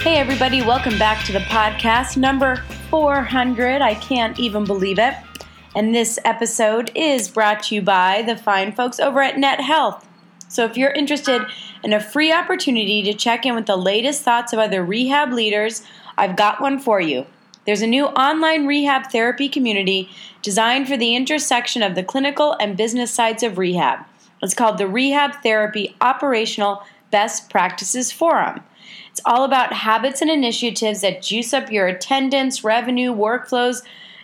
Hey, everybody, welcome back to the podcast number 400. I can't even believe it. And this episode is brought to you by the fine folks over at Net Health. So, if you're interested in a free opportunity to check in with the latest thoughts of other rehab leaders, I've got one for you. There's a new online rehab therapy community designed for the intersection of the clinical and business sides of rehab. It's called the Rehab Therapy Operational Best Practices Forum. It's all about habits and initiatives that juice up your attendance, revenue, workflows,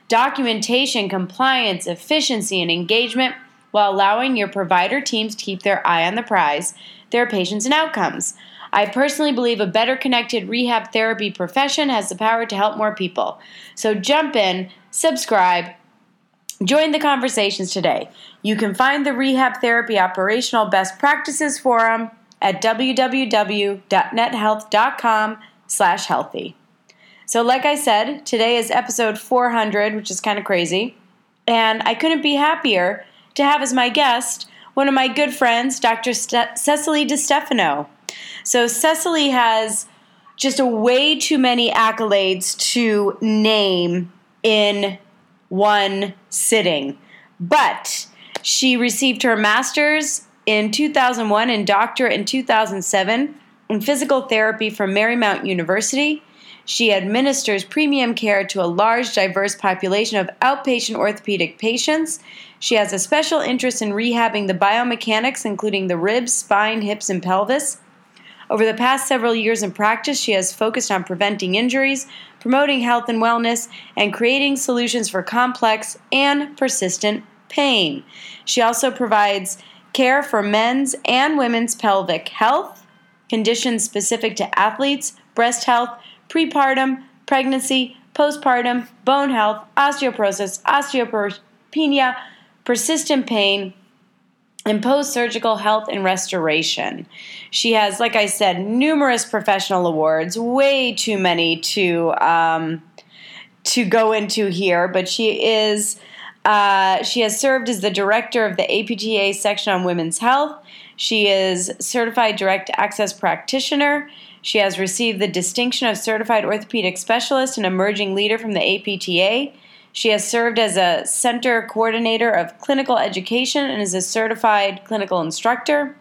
documentation, compliance, efficiency, and engagement while allowing your provider teams to keep their eye on the prize, their patients and outcomes. I personally believe a better connected rehab therapy profession has the power to help more people. So jump in, subscribe, join the conversations today. You can find the Rehab Therapy Operational Best Practices Forum at www.nethealth.com slash healthy. So like I said, today is episode 400, which is kind of crazy. And I couldn't be happier to have as my guest one of my good friends, Dr. St- Secili DeStefano. So Secili has just a way too many accolades to name in one sitting. But she received her master's in 2001 and doctorate in 2007 in physical therapy from Marymount University. She administers premium care to a large, diverse population of outpatient orthopedic patients. She has a special interest in rehabbing the biomechanics, including the ribs, spine, hips, and pelvis. Over the past several years in practice, she has focused on preventing injuries, promoting health and wellness, and creating solutions for complex and persistent pain. She also provides care for men's and women's pelvic health, conditions specific to athletes, breast health, prepartum, pregnancy, postpartum, bone health, osteoporosis, osteopenia, persistent pain, and post surgical health and restoration. She has, like I said, numerous professional awards, way too many to um, to go into here, but she is uh, she has served as the director of the APTA section on women's health. She is certified direct access practitioner. She has received the distinction of certified orthopedic specialist and emerging leader from the APTA. She has served as a center coordinator of clinical education and is a certified clinical instructor.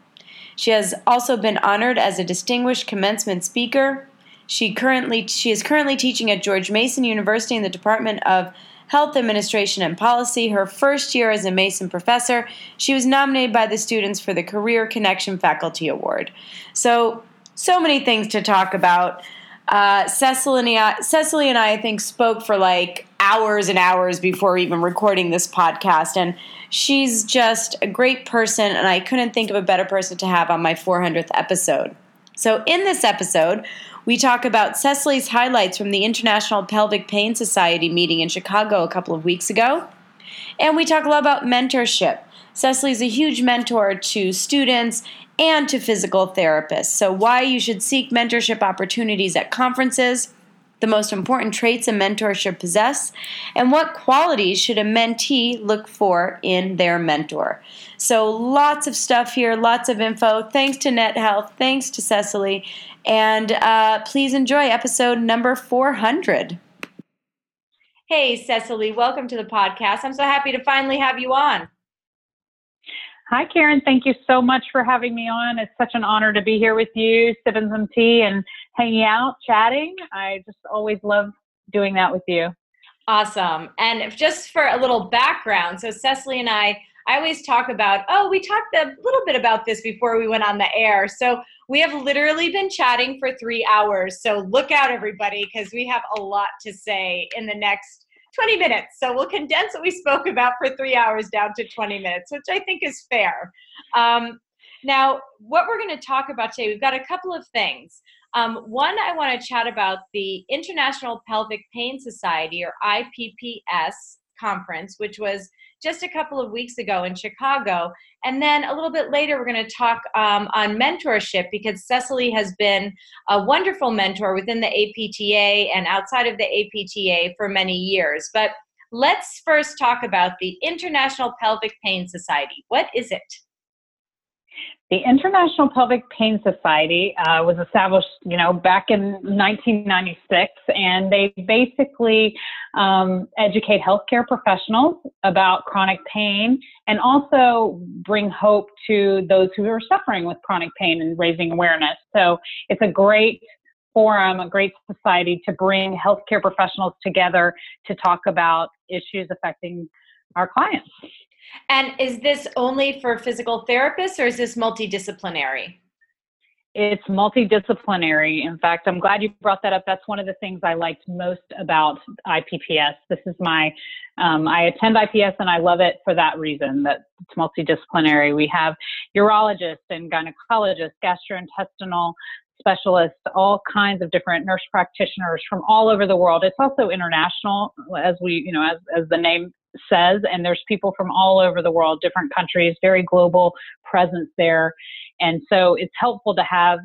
She has also been honored as a distinguished commencement speaker. She currently she is currently teaching at George Mason University in the Department of Health Administration and Policy. Her first year as a Mason professor, she was nominated by the students for the Career Connection Faculty Award. So, so many things to talk about. Uh, Secili, and I, Secili and I, I think, spoke for like hours and hours before even recording this podcast. And she's just a great person, and I couldn't think of a better person to have on my 400th episode. So, in this episode, we talk about Secili's highlights from the International Pelvic Pain Society meeting in Chicago a couple of weeks ago. And we talk a lot about mentorship. Secili's a huge mentor to students and to physical therapists. So, why you should seek mentorship opportunities at conferences, the most important traits a mentor should possess, and what qualities should a mentee look for in their mentor. So, lots of stuff here, lots of info. Thanks to Net Health, thanks to Secili, and uh, please enjoy episode number 400. Hey, Secili, welcome to the podcast. I'm so happy to finally have you on. Hi, Karen. Thank you so much for having me on. It's such an honor to be here with you, sipping some tea and hanging out, chatting. I just always love doing that with you. Awesome. And just for a little background, so Secili and I I always talk about, oh, we talked a little bit about this before we went on the air. So we have literally been chatting for three hours. So look out, everybody, because we have a lot to say in the next 20 minutes. So we'll condense what we spoke about for three hours down to 20 minutes, which I think is fair. Um, Now, what we're going to talk about today, we've got a couple of things. Um, one, I want to chat about the International Pelvic Pain Society, or IPPS, conference, which was just a couple of weeks ago in Chicago. And then a little bit later, we're going to talk um, on mentorship because Secili has been a wonderful mentor within the APTA and outside of the APTA for many years. But let's first talk about the International Pelvic Pain Society. What is it? The International Pelvic Pain Society uh, was established, you know, back in 1996, and they basically um, educate healthcare professionals about chronic pain and also bring hope to those who are suffering with chronic pain and raising awareness. So it's a great forum, a great society to bring healthcare professionals together to talk about issues affecting our clients. And is this only for physical therapists or is this multidisciplinary? It's multidisciplinary. In fact, I'm glad you brought that up. That's one of the things I liked most about IPPS. This is my, um, I attend IPPS and I love it for that reason that it's multidisciplinary. We have urologists and gynecologists, gastrointestinal specialists, all kinds of different nurse practitioners from all over the world. It's also international, as we, you know, as, as the name says, and there's people from all over the world, different countries, very global presence there. And so it's helpful to have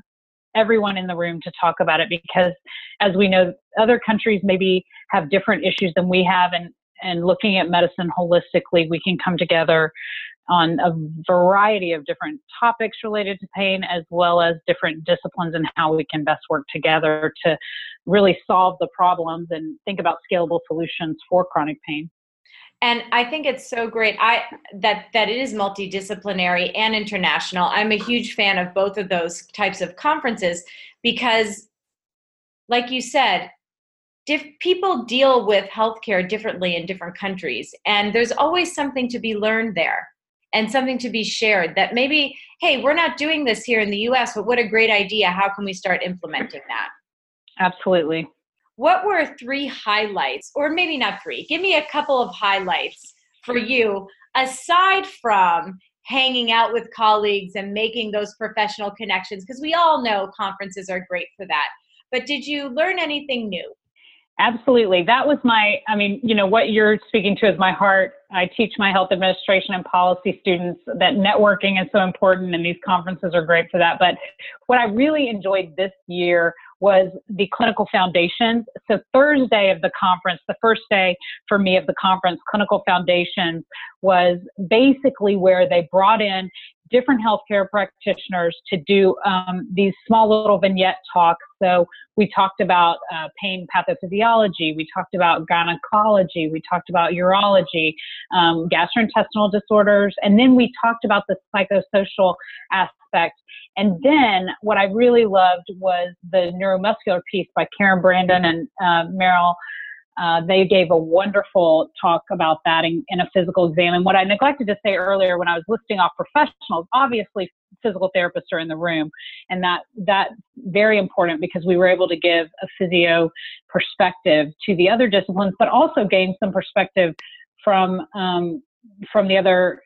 everyone in the room to talk about it because as we know other countries maybe have different issues than we have and and looking at medicine holistically we can come together on a variety of different topics related to pain as well as different disciplines and how we can best work together to really solve the problems and think about scalable solutions for chronic pain and i think it's so great. I that that it is multidisciplinary and international. I'm a huge fan of both of those types of conferences because like you said diff, people deal with healthcare differently in different countries and there's always something to be learned there and something to be shared that maybe hey we're not doing this here in the us but what a great idea. How can we start implementing that? Absolutely what were three highlights, or maybe not three, give me a couple of highlights for you aside from hanging out with colleagues and making those professional connections? Because we all know conferences are great for that. But did you learn anything new? Absolutely. That was my, I mean, you know, what you're speaking to is my heart. I teach my health administration and policy students that networking is so important and these conferences are great for that. But what I really enjoyed this year was the clinical foundations. So Thursday of the conference, the first day for me of the conference, clinical foundations was basically where they brought in different healthcare practitioners to do um, these small little vignette talks. So we talked about uh, pain pathophysiology, we talked about gynecology, we talked about urology, um, gastrointestinal disorders, and then we talked about the psychosocial aspect and then what I really loved was the neuromuscular piece by Karen Brandon and uh, Meryl. Uh, they gave a wonderful talk about that in, in, a physical exam. And what I neglected to say earlier when I was listing off professionals, obviously physical therapists are in the room, and that that's very important because we were able to give a physio perspective to the other disciplines, but also gain some perspective from um, from the other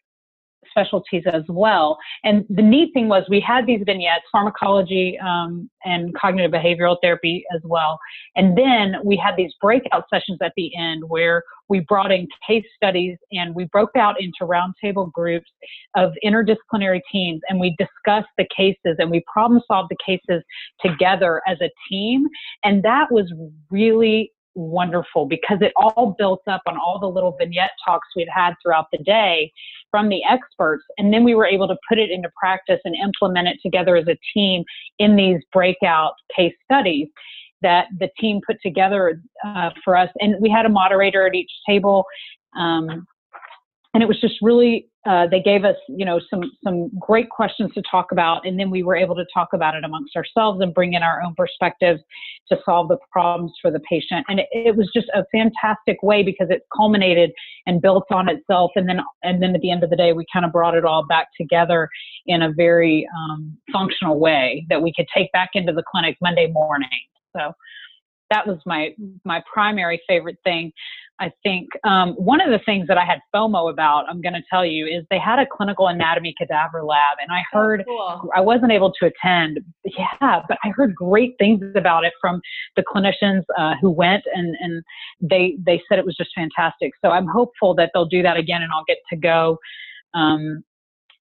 specialties as well. And the neat thing was we had these vignettes, pharmacology um, and cognitive behavioral therapy as well. And then we had these breakout sessions at the end where we brought in case studies and we broke out into roundtable groups of interdisciplinary teams and we discussed the cases and we problem solved the cases together as a team. And that was really wonderful because it all built up on all the little vignette talks we'd had throughout the day from the experts. And then we were able to put it into practice and implement it together as a team in these breakout case studies that the team put together uh, for us. And we had a moderator at each table. Um, and it was just really uh, they gave us you know some some great questions to talk about. And then we were able to talk about it amongst ourselves and bring in our own perspectives to solve the problems for the patient. And it, it was just a fantastic way because it culminated and built on itself. And then and then at the end of the day we kind of brought it all back together in a very um, functional way that we could take back into the clinic monday morning. So that was my my primary favorite thing I think um, one of the things that I had FOMO about, I'm going to tell you, is they had a clinical anatomy cadaver lab, and I oh, heard oh, cool. I wasn't able to attend. Yeah, but I heard great things about it from the clinicians uh, who went, and and they they said it was just fantastic. So I'm hopeful that they'll do that again, and I'll get to go. Um,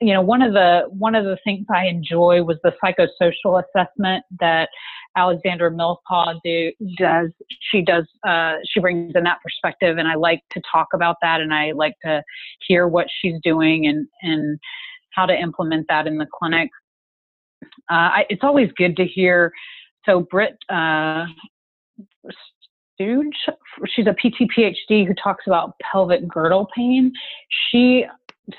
you know, one of the one of the things I enjoy was the psychosocial assessment that Alexandra Milspaw do, does. She does. Uh, she brings in that perspective, and I like to talk about that, and I like to hear what she's doing and and how to implement that in the clinic. Uh, I, it's always good to hear. So Britt uh, Stuge, she's a PT PhD who talks about pelvic girdle pain. She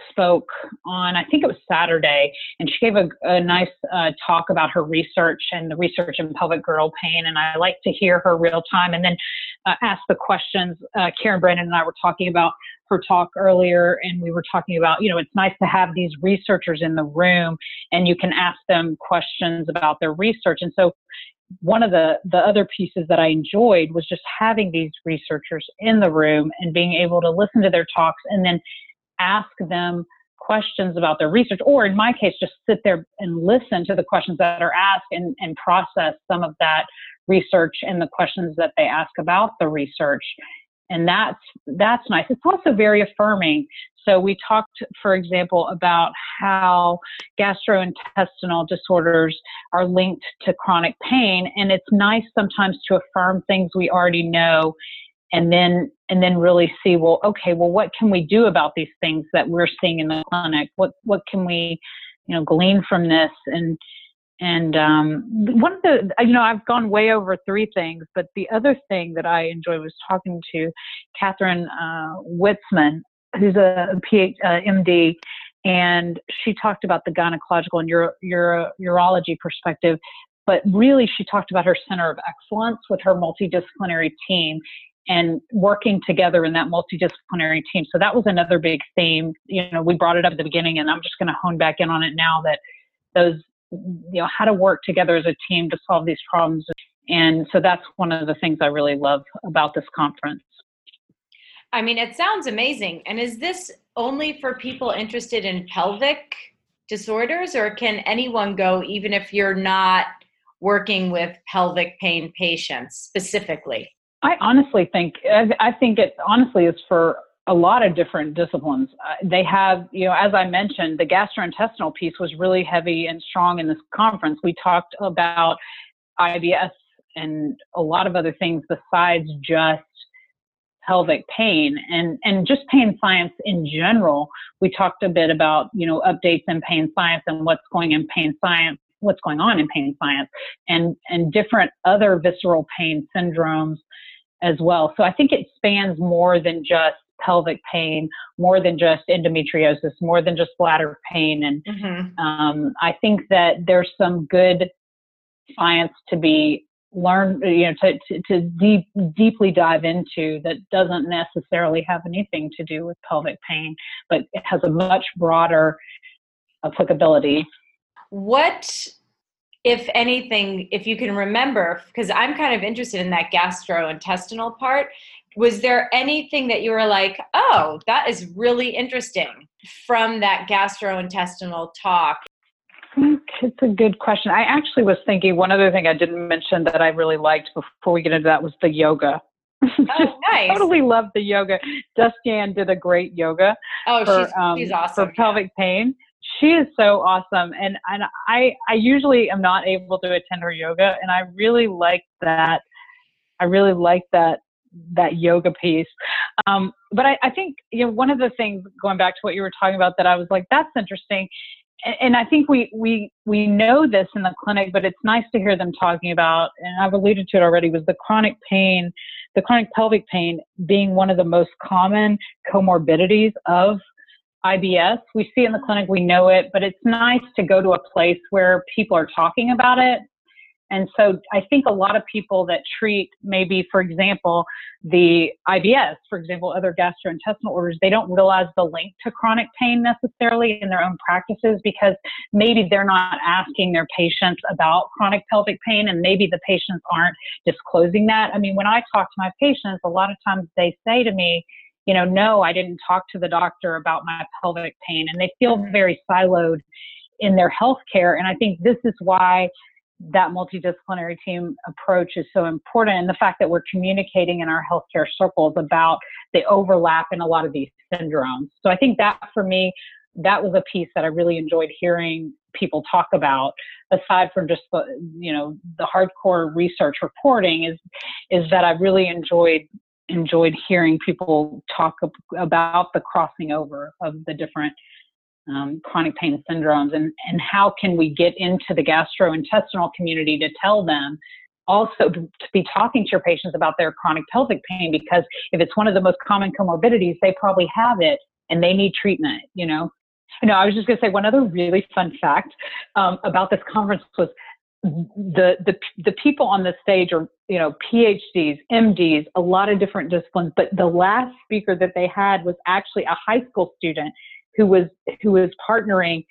spoke on, I think it was Saturday, and she gave a, a nice uh, talk about her research and the research in pelvic girdle pain. And I like to hear her real time and then uh, ask the questions. Uh, Karen Brandon and I were talking about her talk earlier, and we were talking about, you know, it's nice to have these researchers in the room and you can ask them questions about their research. And so one of the the other pieces that I enjoyed was just having these researchers in the room and being able to listen to their talks and then ask them questions about their research, or in my case, just sit there and listen to the questions that are asked and, and process some of that research and the questions that they ask about the research. And that's that's nice. It's also very affirming. So we talked, for example, about how gastrointestinal disorders are linked to chronic pain, and it's nice sometimes to affirm things we already know and then and then really see well okay well what can we do about these things that we're seeing in the clinic? What what can we you know glean from this? And and um, one of the you know i've gone way over three things but the other thing that i enjoyed was talking to catherine uh, witzeman who's a phd uh, md and she talked about the gynecological and uro, uro, urology perspective but really she talked about her center of excellence with her multidisciplinary team and working together in that multidisciplinary team. So that was another big theme. You know, we brought it up at the beginning, and I'm just going to hone back in on it now that those, you know, how to work together as a team to solve these problems. And so that's one of the things I really love about this conference. I mean, it sounds amazing. And is this only for people interested in pelvic disorders, or can anyone go even if you're not working with pelvic pain patients specifically? I honestly think I think it honestly is for a lot of different disciplines. Uh, they have, you know, as I mentioned, the gastrointestinal piece was really heavy and strong in this conference. We talked about IBS and a lot of other things besides just pelvic pain and and just pain science in general we talked a bit about you know updates in pain science and what's going in pain science what's going on in pain science and and different other visceral pain syndromes as well. So I think it spans more than just pelvic pain, more than just endometriosis, more than just bladder pain. And mm-hmm. um, I think that there's some good science to be learned, you know, to, to, to deep, deeply dive into that doesn't necessarily have anything to do with pelvic pain, but it has a much broader applicability. What if anything, if you can remember, because I'm kind of interested in that gastrointestinal part, was there anything that you were like, oh, that is really interesting from that gastrointestinal talk? It's a good question. I actually was thinking one other thing I didn't mention that I really liked before we get into that was the yoga. Oh, nice. totally loved the yoga. Dustienne did a great yoga. Oh, for, she's, um, she's awesome. For pelvic pain she is so awesome and and i i usually am not able to attend her yoga and i really like that i really like that that yoga piece. Um, but I, I think you know one of the things going back to what you were talking about that i was like that's interesting and, and i think we we we know this in the clinic but it's nice to hear them talking about and i've alluded to it already was the chronic pain the chronic pelvic pain being one of the most common comorbidities of IBS. We see in the clinic, we know it, but it's nice to go to a place where people are talking about it And so I think a lot of people that treat maybe, for example, the IBS, for example, other gastrointestinal orders, they don't realize the link to chronic pain necessarily in their own practices because maybe they're not asking their patients about chronic pelvic pain and maybe the patients aren't disclosing that. I mean, when I talk to my patients, a lot of times they say to me, you know, no, I didn't talk to the doctor about my pelvic pain. And they feel mm-hmm. very siloed in their health care. And I think this is why that multidisciplinary team approach is so important and the fact that we're communicating in our healthcare circles about the overlap in a lot of these syndromes. So I think that for me, that was a piece that I really enjoyed hearing people talk about aside from just the you know the hardcore research reporting is is that I really enjoyed enjoyed hearing people talk about the crossing over of the different um, chronic pain syndromes and, and how can we get into the gastrointestinal community to tell them also to, be talking to your patients about their chronic pelvic pain because if it's one of the most common comorbidities they probably have it and they need treatment you know? Know i was just going to say one other really fun fact um, about this conference was the, the the people on the stage are you know phds mds a lot of different disciplines but the last speaker that they had was actually a high school student who was who was partnering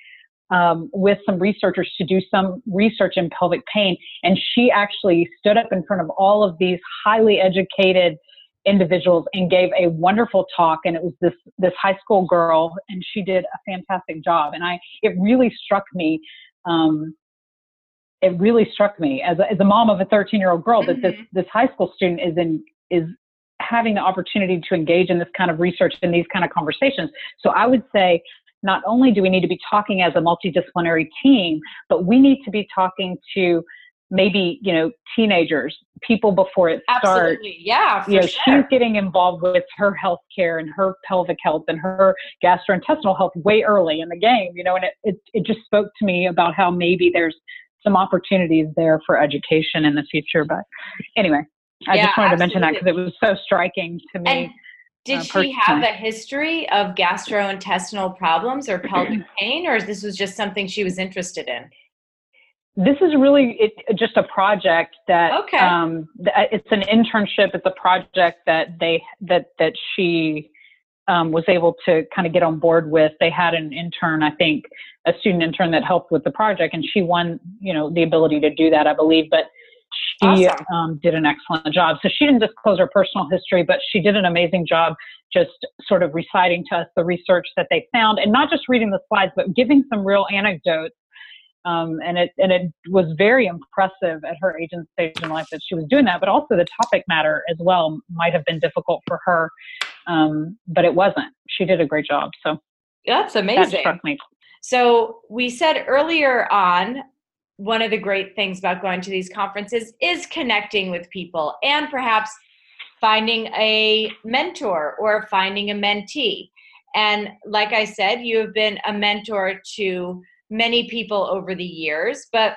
um, with some researchers to do some research in pelvic pain, and she actually stood up in front of all of these highly educated individuals and gave a wonderful talk. And it was this this high school girl and she did a fantastic job. And i it really struck me um, it really struck me as a, as a mom of a 13 year old girl mm-hmm. that this mm-hmm. this high school student is in is having the opportunity to engage in this kind of research and these kind of conversations. So I would say not only do we need to be talking as a multidisciplinary team, but we need to be talking to maybe you know teenagers people before it starts Absolutely. yeah you know sure. she's getting involved with her health care and her pelvic health and her gastrointestinal health way early in the game you know and it, it, it just spoke to me about how maybe there's some opportunities there for education in the future but anyway I yeah, just wanted absolutely. to mention that because it was so striking to me. And did uh, she have a history of gastrointestinal problems or pelvic pain, or is this was just something she was interested in? This is really it, just a project that okay. um, it's an internship. It's a project that they that that she um, was able to kind of get on board with. They had an intern, I think, a student intern that helped with the project, and she won, you know, the ability to do that, I believe. But she awesome. um, did an excellent job. So she didn't disclose her personal history, but she did an amazing job just sort of reciting to us the research that they found, and not just reading the slides, but giving some real anecdotes. Um, and it and it was very impressive at her age and stage in life that she was doing that. But also the topic matter as well might have been difficult for her, um, but it wasn't. She did a great job. So that's amazing. That struck me. So we said earlier on one of the great things about going to these conferences is connecting with people and perhaps finding a mentor or finding a mentee. And like I said, you have been a mentor to many people over the years, but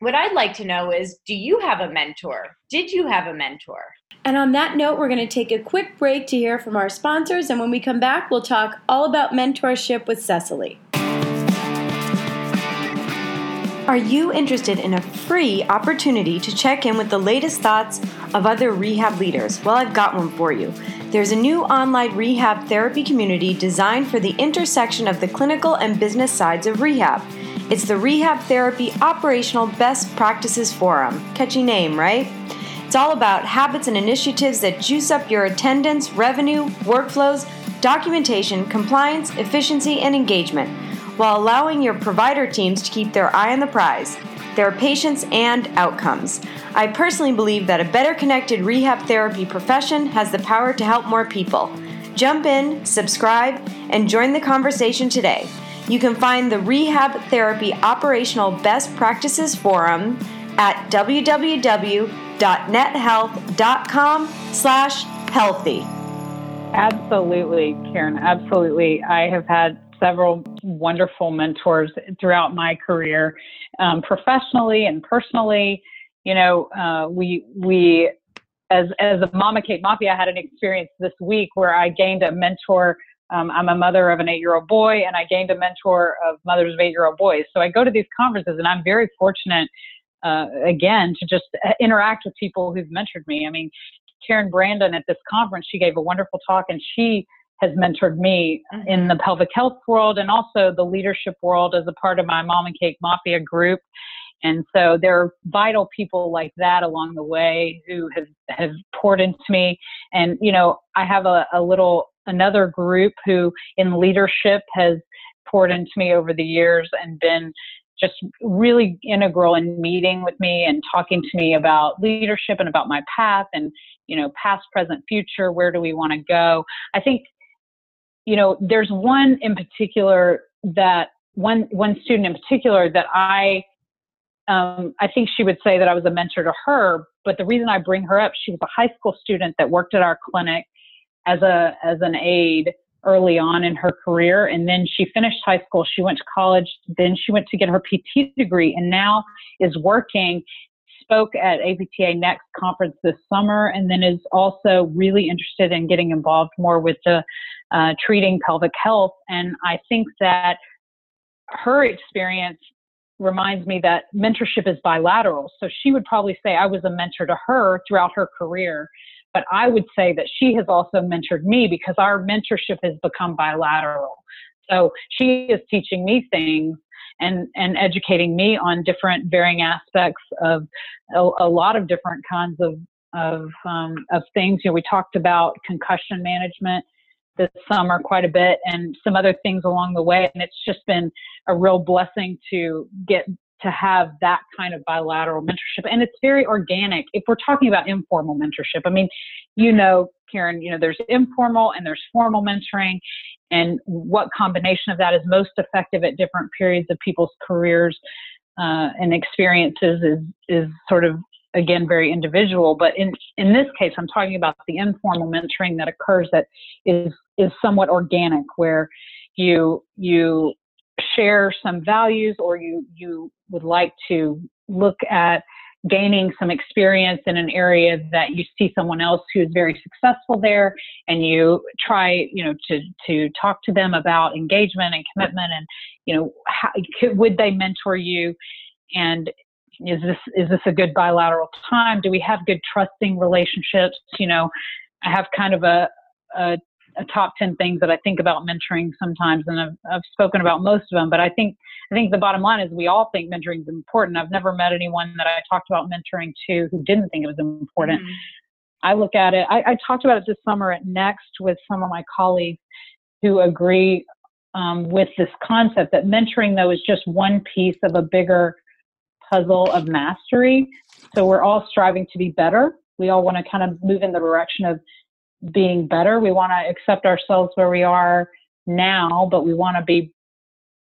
what I'd like to know is do you have a mentor? Did you have a mentor? And on that note, we're going to take a quick break to hear from our sponsors. And when we come back, we'll talk all about mentorship with Secili. Are you interested in a free opportunity to check in with the latest thoughts of other rehab leaders? Well, I've got one for you. There's a new online rehab therapy community designed for the intersection of the clinical and business sides of rehab. It's the Rehab Therapy Operational Best Practices Forum. Catchy name, right? It's all about habits and initiatives that juice up your attendance, revenue, workflows, documentation, compliance, efficiency, and engagement while allowing your provider teams to keep their eye on the prize their patients and outcomes. I personally believe that a better connected rehab therapy profession has the power to help more people. Jump in, subscribe, and join the conversation today. You can find the Rehab Therapy Operational Best Practices Forum at www.nethealth.com slash healthy. Absolutely, Karen. Absolutely. I have had several wonderful mentors throughout my career, um, professionally and personally. You know, uh, we we as as a Mama Kate Mafia, I had an experience this week where I gained a mentor. Um, I'm a mother of an eight-year-old boy, and I gained a mentor of mothers of eight-year-old boys. So I go to these conferences, and I'm very fortunate uh, again to just uh, interact with people who've mentored me. I mean, Karen Brandon at this conference, she gave a wonderful talk, and she has mentored me mm-hmm. in the pelvic health world and also the leadership world as a part of my Mom and Cake Mafia group. And so there are vital people like that along the way who have, have poured into me. And, you know, I have a, a little, another group who in leadership has poured into me over the years and been just really integral in meeting with me and talking to me about leadership and about my path and, you know, past, present, future, where do we want to go? I think, you know, there's one in particular that one one student in particular that I um, I think she would say that I was a mentor to her. But the reason I bring her up, she was a high school student that worked at our clinic as a as an aide early on in her career, and then she finished high school. She went to college. Then she went to get her PT degree, and now is working. Spoke at APTA Next conference this summer, and then is also really interested in getting involved more with the uh, treating pelvic health. And I think that her experience reminds me that mentorship is bilateral. So she would probably say I was a mentor to her throughout her career. But I would say that she has also mentored me because our mentorship has become bilateral. So she is teaching me things and, and educating me on different varying aspects of a, a lot of different kinds of, of, um, of things. You know, we talked about concussion management this summer quite a bit and some other things along the way. And it's just been a real blessing to get to have that kind of bilateral mentorship. And it's very organic. If we're talking about informal mentorship, I mean, you know, Karen, you know, there's informal and there's formal mentoring. And what combination of that is most effective at different periods of people's careers uh, and experiences is is sort of again very individual. But in in this case i'm talking about the informal mentoring that occurs that is is somewhat organic where you you share some values or you you would like to look at gaining some experience in an area that you see someone else who is very successful there and you try you know to to talk to them about engagement and commitment and you know how, could, would they mentor you? And is this is this a good bilateral time? Do we have good trusting relationships? You know i have kind of a, a top 10 things that i think about mentoring sometimes and I've, I've spoken about most of them but i think i think the bottom line is we all think mentoring is important i've never met anyone that i talked about mentoring to who didn't think it was important mm-hmm. i look at it I, I talked about it this summer at next with some of my colleagues who agree um, with this concept that mentoring though is just one piece of a bigger puzzle of mastery. So we're all striving to be better. We all want to kind of move in the direction of being better. We want to accept ourselves where we are now, but we want to be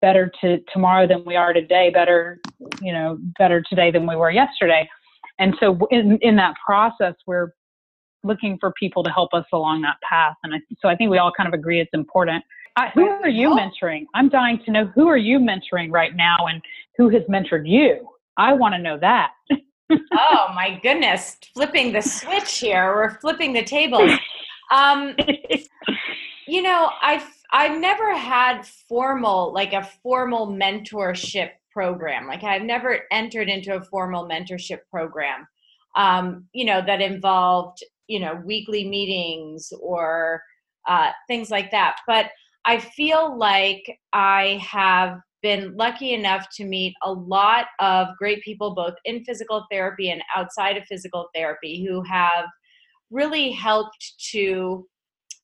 better to tomorrow than we are today, better, you know, better today than we were yesterday. And so in, in that process, we're looking for people to help us along that path. And I, so I think we all kind of agree it's important. I, who are you mentoring? I'm dying to know who are you mentoring right now and who has mentored you? I want to know that. oh my goodness, flipping the switch here. We're flipping the tables. Um, you know, I've I've never had formal like a formal mentorship program. Like I've never entered into a formal mentorship program. Um, you know, that involved you know weekly meetings or uh, things like that. But I feel like I have been lucky enough to meet a lot of great people, both in physical therapy and outside of physical therapy, who have really helped to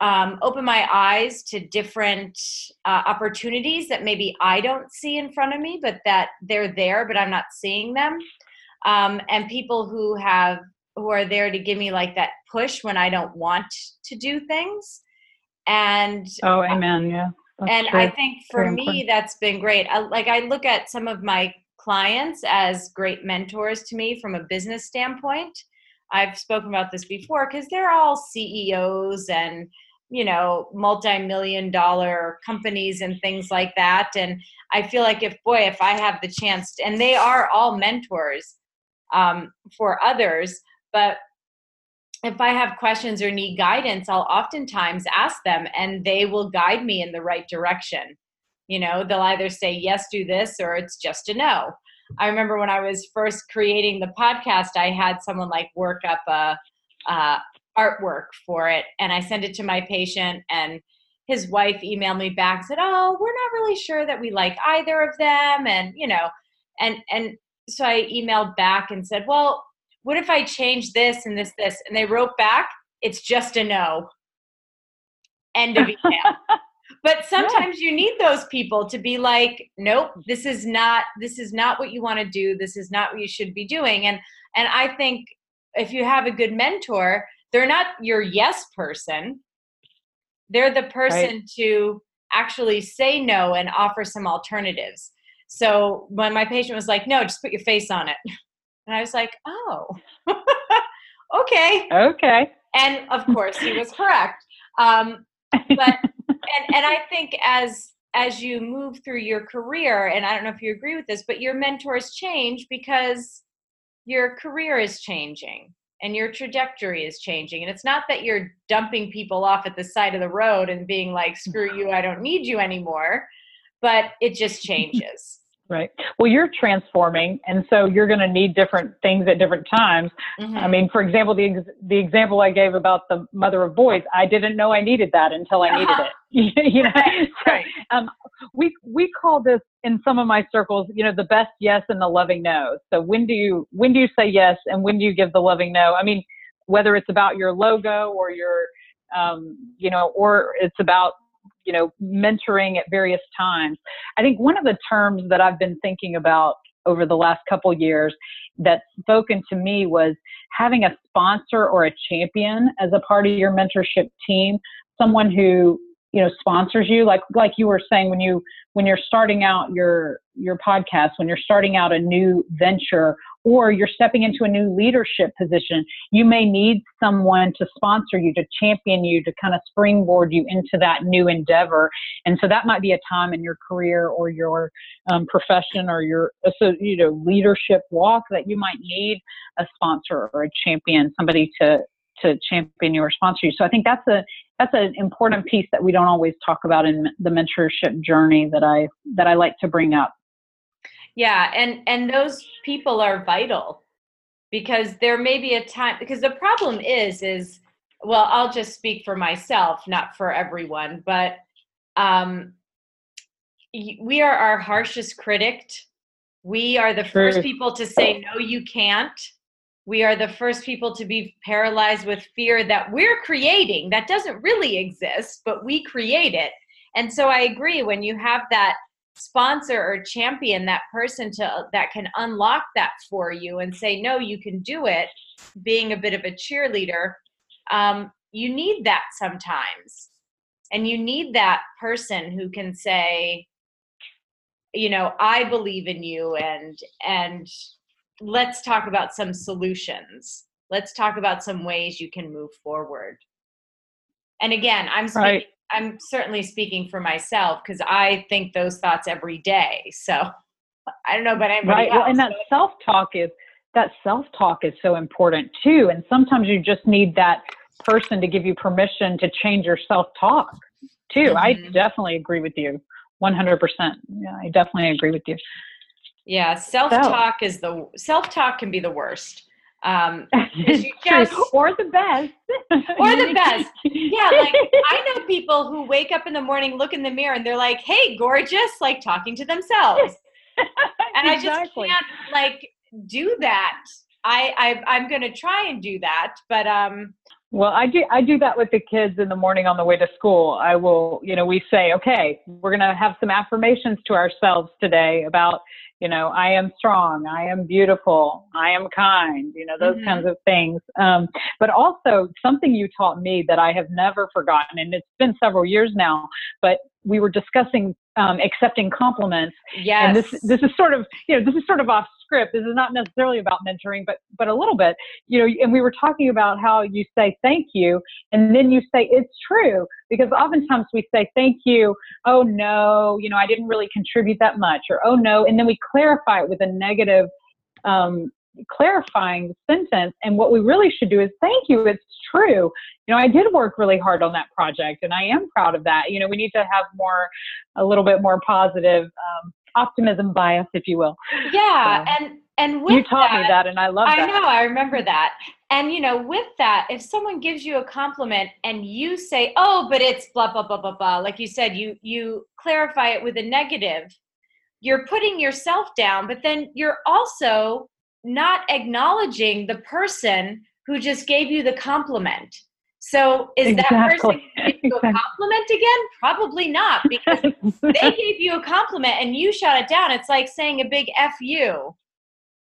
um, open my eyes to different uh, opportunities that maybe I don't see in front of me, but that they're there, but I'm not seeing them. Um, and people who have who are there to give me like that push when I don't want to do things. And oh, amen. Yeah that's and true. I think for Very me, important. that's been great. I, like I look at some of my clients as great mentors to me from a business standpoint. I've spoken about this before because they're all CEOs and you know multi-million dollar companies and things like that and i feel like if boy if i have the chance to, and they are all mentors um, for others but if I have questions or need guidance, I'll oftentimes ask them and they will guide me in the right direction. You know, they'll either say, yes, do this, or it's just a no. I remember when I was first creating the podcast, I had someone like work up a, artwork for it, and I sent it to my patient, and his wife emailed me back said, "Oh, we're not really sure that we like either of them," and you know, and and so I emailed back and said, "Well, what if I change this and this this?" And they wrote back, "It's just a no." End of email. but sometimes yeah. you need those people to be like nope this is not this is not what you want to do this is not what you should be doing and and i think if you have a good mentor they're not your yes person they're the person right. to actually say no and offer some alternatives so when my patient was like no just put your face on it and i was like oh okay okay and of course he was correct um, but and and I think as as you move through your career, and I don't know if you agree with this, but your mentors change because your career is changing and your trajectory is changing. And it's not that you're dumping people off at the side of the road and being like, screw you, I don't need you anymore, but it just changes. Right. Well, you're transforming, and so you're going to need different things at different times. Mm-hmm. I mean, for example, the ex- the example I gave about the mother of boys, I didn't know I needed that until I needed it. you know, right. so, um, we we call this in some of my circles, you know, the best yes and the loving no. So when do you when do you say yes, and when do you give the loving no? I mean, whether it's about your logo or your um, you know, or it's about you know, mentoring at various times. I think one of the terms that I've been thinking about over the last couple years that spoken to me was having a sponsor or a champion as a part of your mentorship team, someone who you know sponsors you like like you were saying when you when you're starting out your your podcast when you're starting out a new venture or you're stepping into a new leadership position you may need someone to sponsor you to champion you to kind of springboard you into that new endeavor and so that might be a time in your career or your um, profession or your so you know leadership walk that you might need a sponsor or a champion somebody to to champion you or sponsor you. So I think that's a that's an important piece that we don't always talk about in the mentorship journey that I that I like to bring up. Yeah, and and those people are vital because there may be a time because the problem is is well I'll just speak for myself, not for everyone, but um we are our harshest critic. We are the first people to say no you can't. We are the first people to be paralyzed with fear that we're creating. That doesn't really exist but we create it. And so i agree when you have that sponsor or champion that person to that can unlock that for you and say no you can do it being a bit of a cheerleader um, you need that sometimes and you need that person who can say you know i believe in you and and let's talk about some solutions. Let's talk about some ways you can move forward. And again, I'm speaking, right. I'm certainly speaking for myself because I think those thoughts every day. So I don't know about anybody right. else. Well, and that self talk is that self talk is so important too. And sometimes you just need that person to give you permission to change your self talk too. Mm-hmm. I definitely agree with you. 100%. Yeah, I definitely agree with you. Yeah, self talk is the self talk can be the worst. Um, just, or the best. or the best. Yeah, like I know people who wake up in the morning, look in the mirror, and they're like, "Hey, gorgeous!" Like talking to themselves. and exactly. I just can't like do that. I, I I'm gonna try and do that, but um. Well, I do I do that with the kids in the morning on the way to school. I will, you know, we say, okay, we're gonna have some affirmations to ourselves today about you know i am strong i am beautiful i am kind you know those mm-hmm. kinds of things um, but also something you taught me that i have never forgotten and it's been several years now but we were discussing um, accepting compliments. Yes. And this this is sort of you know this is sort of off script. This is not necessarily about mentoring, but but a little bit. You know, and we were talking about how you say thank you, and then you say it's true because oftentimes we say thank you. Oh no, you know I didn't really contribute that much, or oh no, and then we clarify it with a negative um, clarifying sentence. And what we really should do is thank you. It's true. You know, I did work really hard on that project and I am proud of that. You know, we need to have more, a little bit more positive um, optimism bias, if you will. Yeah, so, and and you taught that, me that, and I love I that. I know, I remember that. And you know, with that, if someone gives you a compliment and you say, "Oh, but it's blah blah blah blah blah," like you said, you you clarify it with a negative. You're putting yourself down, but then you're also not acknowledging the person who just gave you the compliment. So is exactly. that person give you a compliment again? Probably not, because they gave you a compliment and you shot it down. It's like saying a big F you.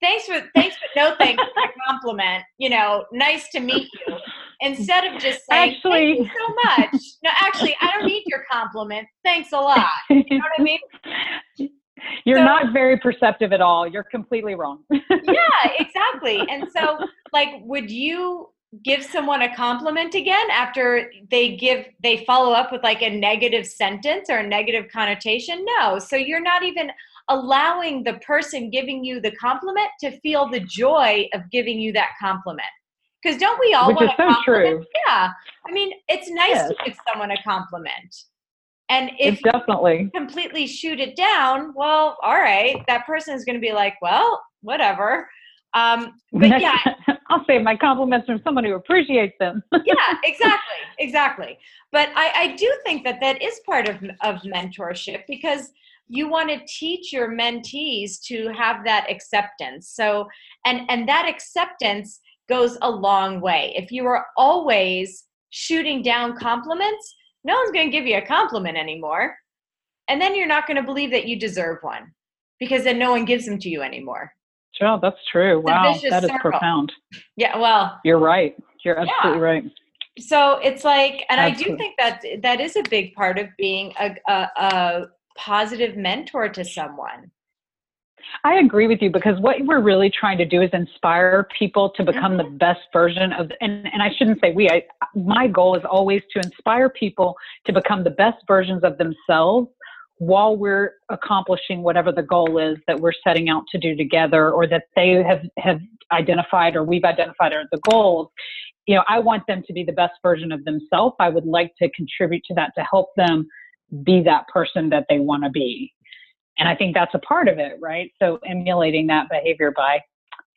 Thanks for thanks for no thanks for the compliment. You know, nice to meet you. Instead of just saying actually, thank you so much. No, actually, I don't need your compliment. Thanks a lot. You know what I mean? You're so, not very perceptive at all. You're completely wrong. yeah, exactly. And so, like, would you give someone a compliment again after they give they follow up with like a negative sentence or a negative connotation? No. So you're not even allowing the person giving you the compliment to feel the joy of giving you that compliment. Because don't we all Which want a compliment true. yeah. I mean it's nice yes. to give someone a compliment. And if it's definitely. completely shoot it down well all right that person is going to be like well whatever um, but yeah, I'll save my compliments from someone who appreciates them. yeah, exactly, exactly. But I, I do think that that is part of of mentorship because you want to teach your mentees to have that acceptance. So, and and that acceptance goes a long way. If you are always shooting down compliments, no one's going to give you a compliment anymore. And then you're not going to believe that you deserve one because then no one gives them to you anymore. Sure, that's true. Wow, that is circle. profound. Yeah, well, you're right. You're absolutely yeah. right. So it's like, and absolutely. I do think that that is a big part of being a, a, a positive mentor to someone. I agree with you because what we're really trying to do is inspire people to become mm-hmm. the best version of and, and I shouldn't say we I my goal is always to inspire people to become the best versions of themselves while we're accomplishing whatever the goal is that we're setting out to do together or that they have, have identified or we've identified are the goals you know i want them to be the best version of themselves. I would like to contribute to that to help them be that person that they want to be. And i think that's a part of it right? So emulating that behavior by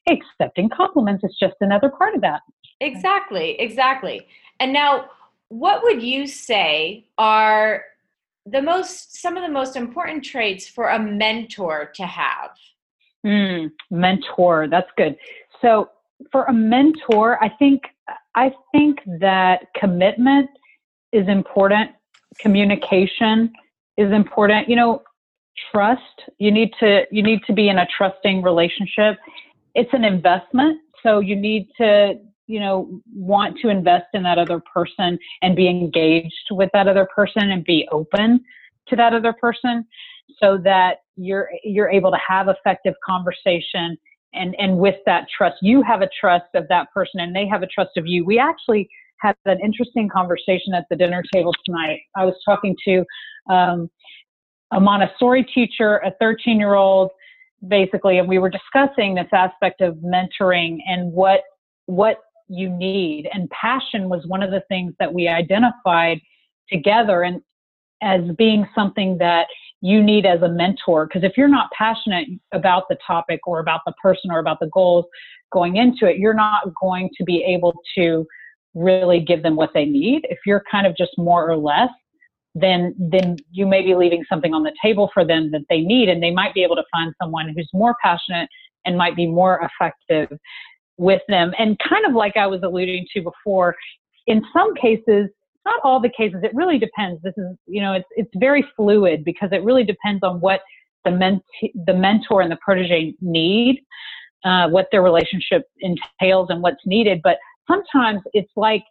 accepting compliments is just another part of that. Exactly exactly. And now what would you say are the most some of the most important traits for a mentor to have. Mm, mentor that's good. So for a mentor i think i think that commitment is important. Communication is important. You know trust you need to you need to be in a trusting relationship. It's an investment so you need to you know want to invest in that other person and be engaged with that other person and be open to that other person so that you're you're able to have effective conversation and and with that trust you have a trust of that person and they have a trust of you. We actually had an interesting conversation at the dinner table tonight. I was talking to um, a montessori teacher a 13 year old basically and we were discussing this aspect of mentoring and what what you need. And passion was one of the things that we identified together and as being something that you need as a mentor. Because if you're not passionate about the topic or about the person or about the goals going into it, you're not going to be able to really give them what they need. If you're kind of just more or less, then then you may be leaving something on the table for them that they need and they might be able to find someone who's more passionate and might be more effective with them. And kind of like I was alluding to before, in some cases, not all the cases, it really depends. This is, you know, it's, it's very fluid because it really depends on what the, ment- the mentor and the protege need, uh, what their relationship entails and what's needed. But sometimes it's like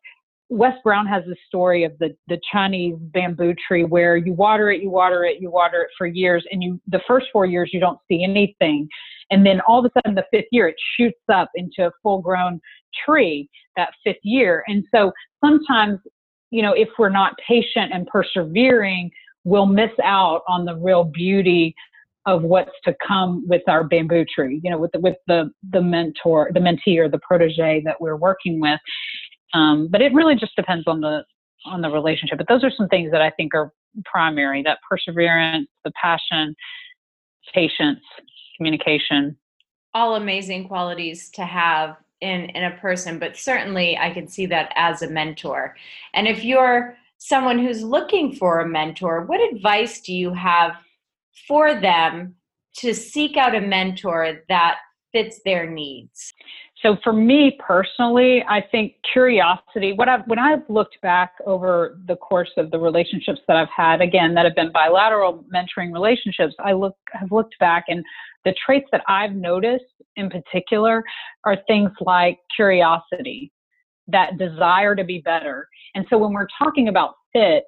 Les Brown has this story of the, the Chinese bamboo tree where you water it, you water it, you water it for years, and you the first four years you don't see anything. And then all of a sudden, the fifth year, it shoots up into a full grown tree that fifth year. And so sometimes, you know, if we're not patient and persevering, we'll miss out on the real beauty of what's to come with our bamboo tree, you know, with the, with the, the mentor, the mentee or the protege that we're working with. Um, but it really just depends on the, on the relationship. But those are some things that I think are primary, that perseverance, the passion, patience, communication. All amazing qualities to have in in a person, but certainly I can see that as a mentor. And if you're someone who's looking for a mentor, what advice do you have for them to seek out a mentor that fits their needs? So for me personally, I think curiosity. What I've when I've looked back over the course of the relationships that I've had, again that have been bilateral mentoring relationships, I look have looked back and the traits that I've noticed in particular are things like curiosity, that desire to be better. And so when we're talking about fit,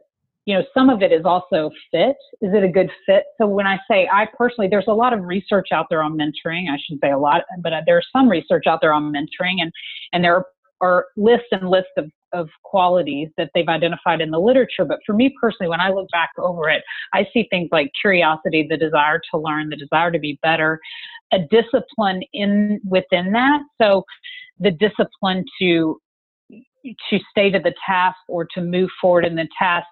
you know, some of it is also fit. Is it a good fit? So when I say I personally, there's a lot of research out there on mentoring. I should say a lot, but uh, there's some research out there on mentoring, and and there are lists and lists of of qualities that they've identified in the literature. But for me personally, when I look back over it, I see things like curiosity, the desire to learn, the desire to be better, a discipline in within that. So the discipline to to stay to the task or to move forward in the task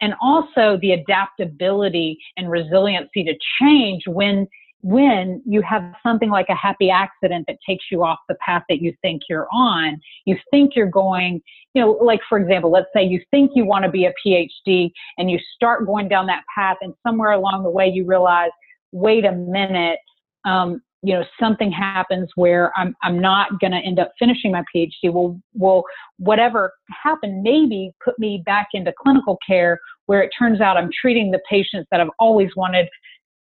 and also the adaptability and resiliency to change when when you have something like a happy accident that takes you off the path that you think you're on. You think you're going you know like for example let's say you think you want to be a phd and you start going down that path and somewhere along the way you realize wait a minute um, you know something happens where I'm I'm not going to end up finishing my PhD. Well, well, whatever happened maybe put me back into clinical care where it turns out I'm treating the patients that I've always wanted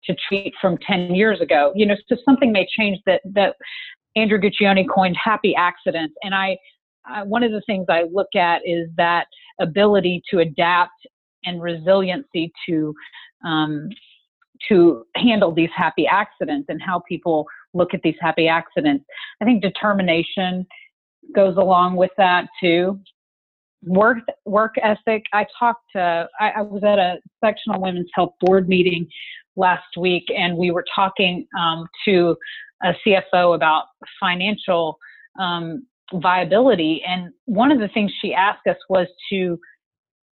to treat from 10 years ago. You know, so something may change that that Andrew Guccione coined happy accidents, and I. One of the things I look at is that ability to adapt and resiliency to um, to handle these happy accidents and how people look at these happy accidents. I think determination goes along with that too. Work work ethic. I talked to. I, I was at a sectional women's health board meeting last week, and we were talking um, to a CFO about financial um, viability. And one of the things she asked us was to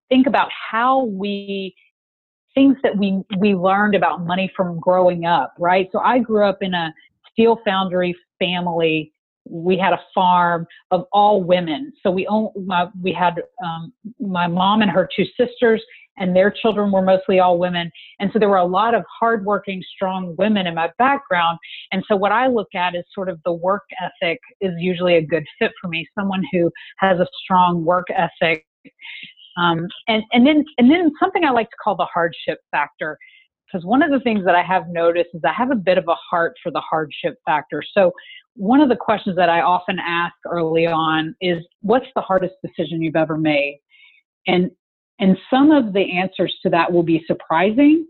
think about how we things that we we learned about money from growing up, right? So I grew up in a steel foundry family. We had a farm of all women. So we own, my, we had um, my mom and her two sisters, and their children were mostly all women. And so there were a lot of hardworking, strong women in my background. And so what I look at is sort of the work ethic is usually a good fit for me. Someone who has a strong work ethic um, and, and then and then something I like to call the hardship factor, because one of the things that I have noticed is I have a bit of a heart for the hardship factor. So one of the questions that I often ask early on is, "What's the hardest decision you've ever made?" And and some of the answers to that will be surprising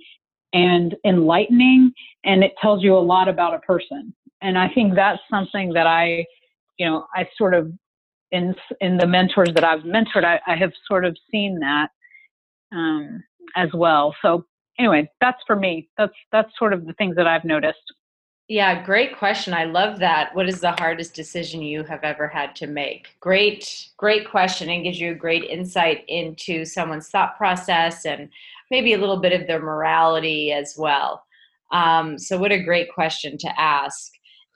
and enlightening, and it tells you a lot about a person. And I think that's something that I, you know, I sort of in in the mentors that I've mentored, I, I have sort of seen that um, as well. So anyway, that's for me. That's that's sort of the things that I've noticed. Yeah, great question. I love that. What is the hardest decision you have ever had to make? Great, great question and gives you a great insight into someone's thought process and maybe a little bit of their morality as well. Um, so, what a great question to ask.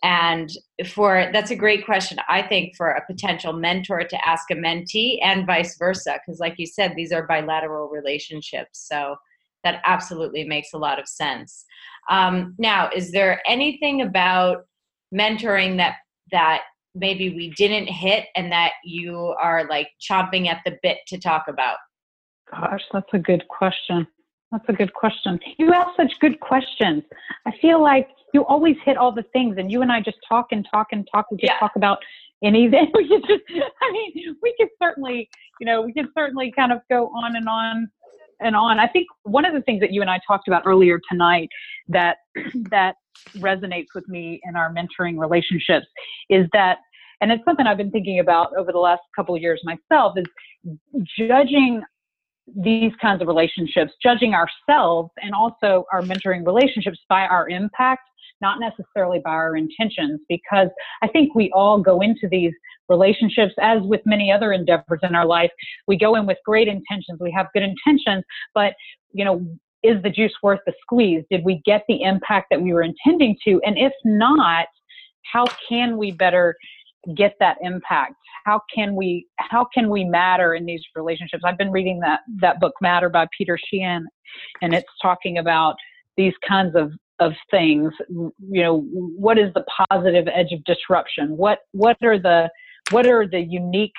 And for that's a great question, I think, for a potential mentor to ask a mentee and vice versa. Because, like you said, these are bilateral relationships. So that absolutely makes a lot of sense. Um, now, is there anything about mentoring that that maybe we didn't hit and that you are like chomping at the bit to talk about? Gosh, that's a good question. That's a good question. You ask such good questions. I feel like you always hit all the things, and you and I just talk and talk and talk. We just yeah. talk about anything. We could just, I mean, we could certainly, you know, we could certainly kind of go on and on and on. I think one of the things that you and I talked about earlier tonight that that resonates with me in our mentoring relationships is that and it's something I've been thinking about over the last couple of years myself is judging these kinds of relationships, judging ourselves and also our mentoring relationships by our impact, not necessarily by our intentions, because I think we all go into these relationships, as with many other endeavors in our life, we go in with great intentions, we have good intentions, but you know, is the juice worth the squeeze? Did we get the impact that we were intending to? And if not, how can we better get that impact? How can we how can we matter in these relationships? I've been reading that that book Matter by Peter Sheahan, and it's talking about these kinds of of things. You know, what is the positive edge of disruption? What what are the what are the unique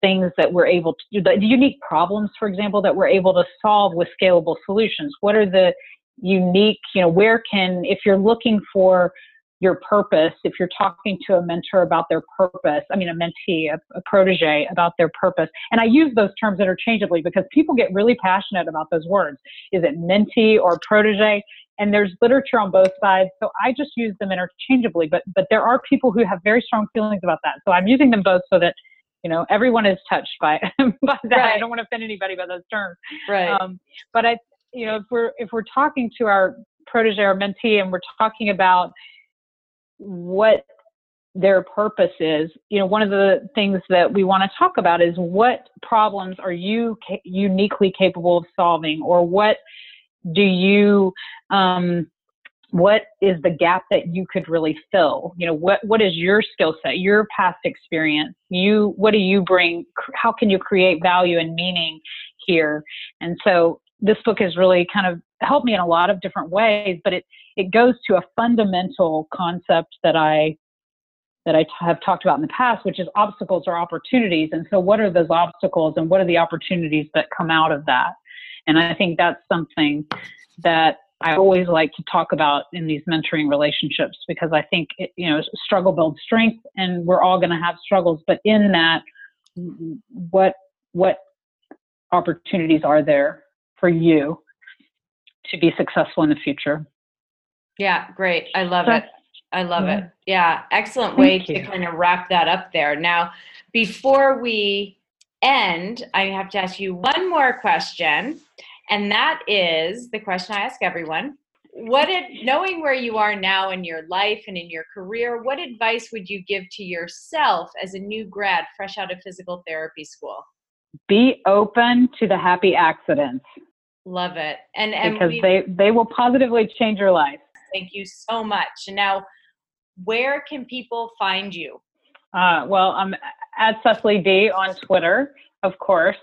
things that we're able to do, the unique problems, for example, that we're able to solve with scalable solutions? What are the unique, you know, where can, if you're looking for your purpose, if you're talking to a mentor about their purpose, I mean, a mentee, a, a, protege about their purpose, and I use those terms interchangeably because people get really passionate about those words. Is it mentee or protege? And there's literature on both sides, so I just use them interchangeably. But but there are people who have very strong feelings about that, so I'm using them both so that you know everyone is touched by by that. Right. I don't want to offend anybody by those terms. Right. Um, but I, you know, if we're if we're talking to our protege or mentee and we're talking about what their purpose is you know one of the things that we want to talk about is what problems are you ca- uniquely capable of solving? Or what do you um, what is the gap that you could really fill? You know what what is your skill set your past experience? You what do you bring how can you create value and meaning here? And so this book has really kind of helped me in a lot of different ways but it it goes to a fundamental concept that i that I have talked about in the past, which is obstacles or opportunities. And so, what are those obstacles and what are the opportunities that come out of that? And I think that's something that I always like to talk about in these mentoring relationships because I think it, you know struggle builds strength, and we're all going to have struggles. But in that, what what opportunities are there for you to be successful in the future? Yeah, great. I love it. I love yeah. it. Yeah, excellent way to kind of wrap that up there. Now, before we end, I have to ask you one more question. And that is the question I ask everyone. What did, knowing where you are now in your life and in your career, what advice would you give to yourself as a new grad fresh out of physical therapy school? Be open to the happy accidents. Love it. And, and because we, they, they will positively change your life. Thank you so much. Now, where can people find you? Uh, well, I'm at Secili D on Twitter, of course.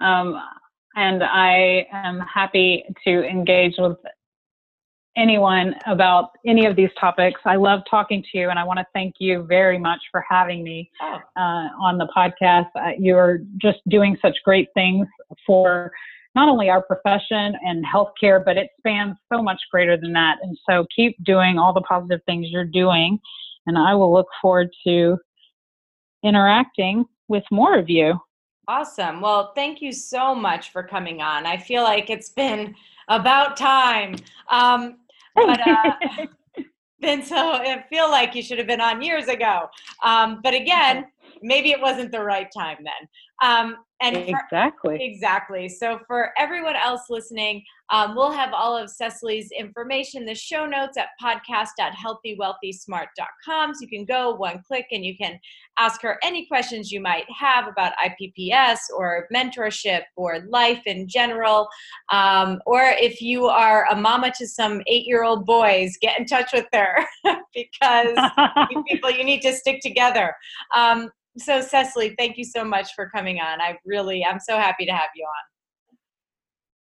Um, and I am happy to engage with anyone about any of these topics. I love talking to you, and I want to thank you very much for having me oh. uh, on the podcast. Uh, you're just doing such great things for not only our profession and healthcare, but it spans so much greater than that. And so keep doing all the positive things you're doing, and I will look forward to interacting with more of you. Awesome. Well, thank you so much for coming on. I feel like it's been about time. Um, but uh, been so I feel like you should have been on years ago. Um, but again, maybe it wasn't the right time then. Um, and exactly, for, exactly. So for everyone else listening, um, we'll have all of Secili's information, the show notes at podcast.healthywealthysmart.com. So you can go one click and you can ask her any questions you might have about IPPS or mentorship or life in general. Um, or if you are a mama to some eight-year-old boys, get in touch with her because you people you need to stick together. Um, so Cecily, thank you so much for coming on. I really, I'm so happy to have you on.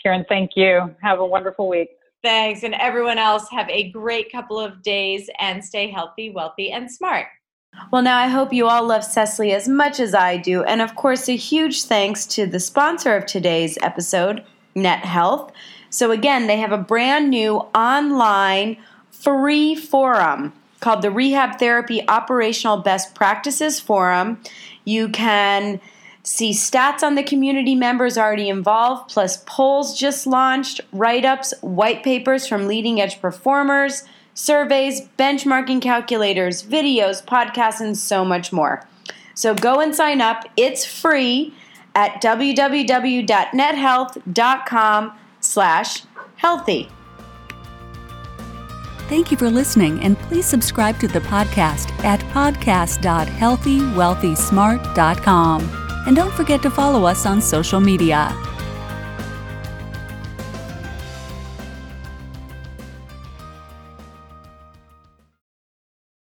Karen, thank you. Have a wonderful week. Thanks. And everyone else, have a great couple of days and stay healthy, wealthy, and smart. Well, now I hope you all love Secili as much as I do. And of course, a huge thanks to the sponsor of today's episode, Net Health. So, again, they have a brand new online free forum called the Rehab Therapy Operational Best Practices Forum. You can see stats on the community members already involved, plus polls just launched, write ups, white papers from leading edge performers, surveys, benchmarking calculators, videos, podcasts, and so much more. So go and sign up. It's free at www.nethealth.com slash healthy. Thank you for listening, and please subscribe to the podcast at podcast.healthywealthysmart.com. And don't forget to follow us on social media.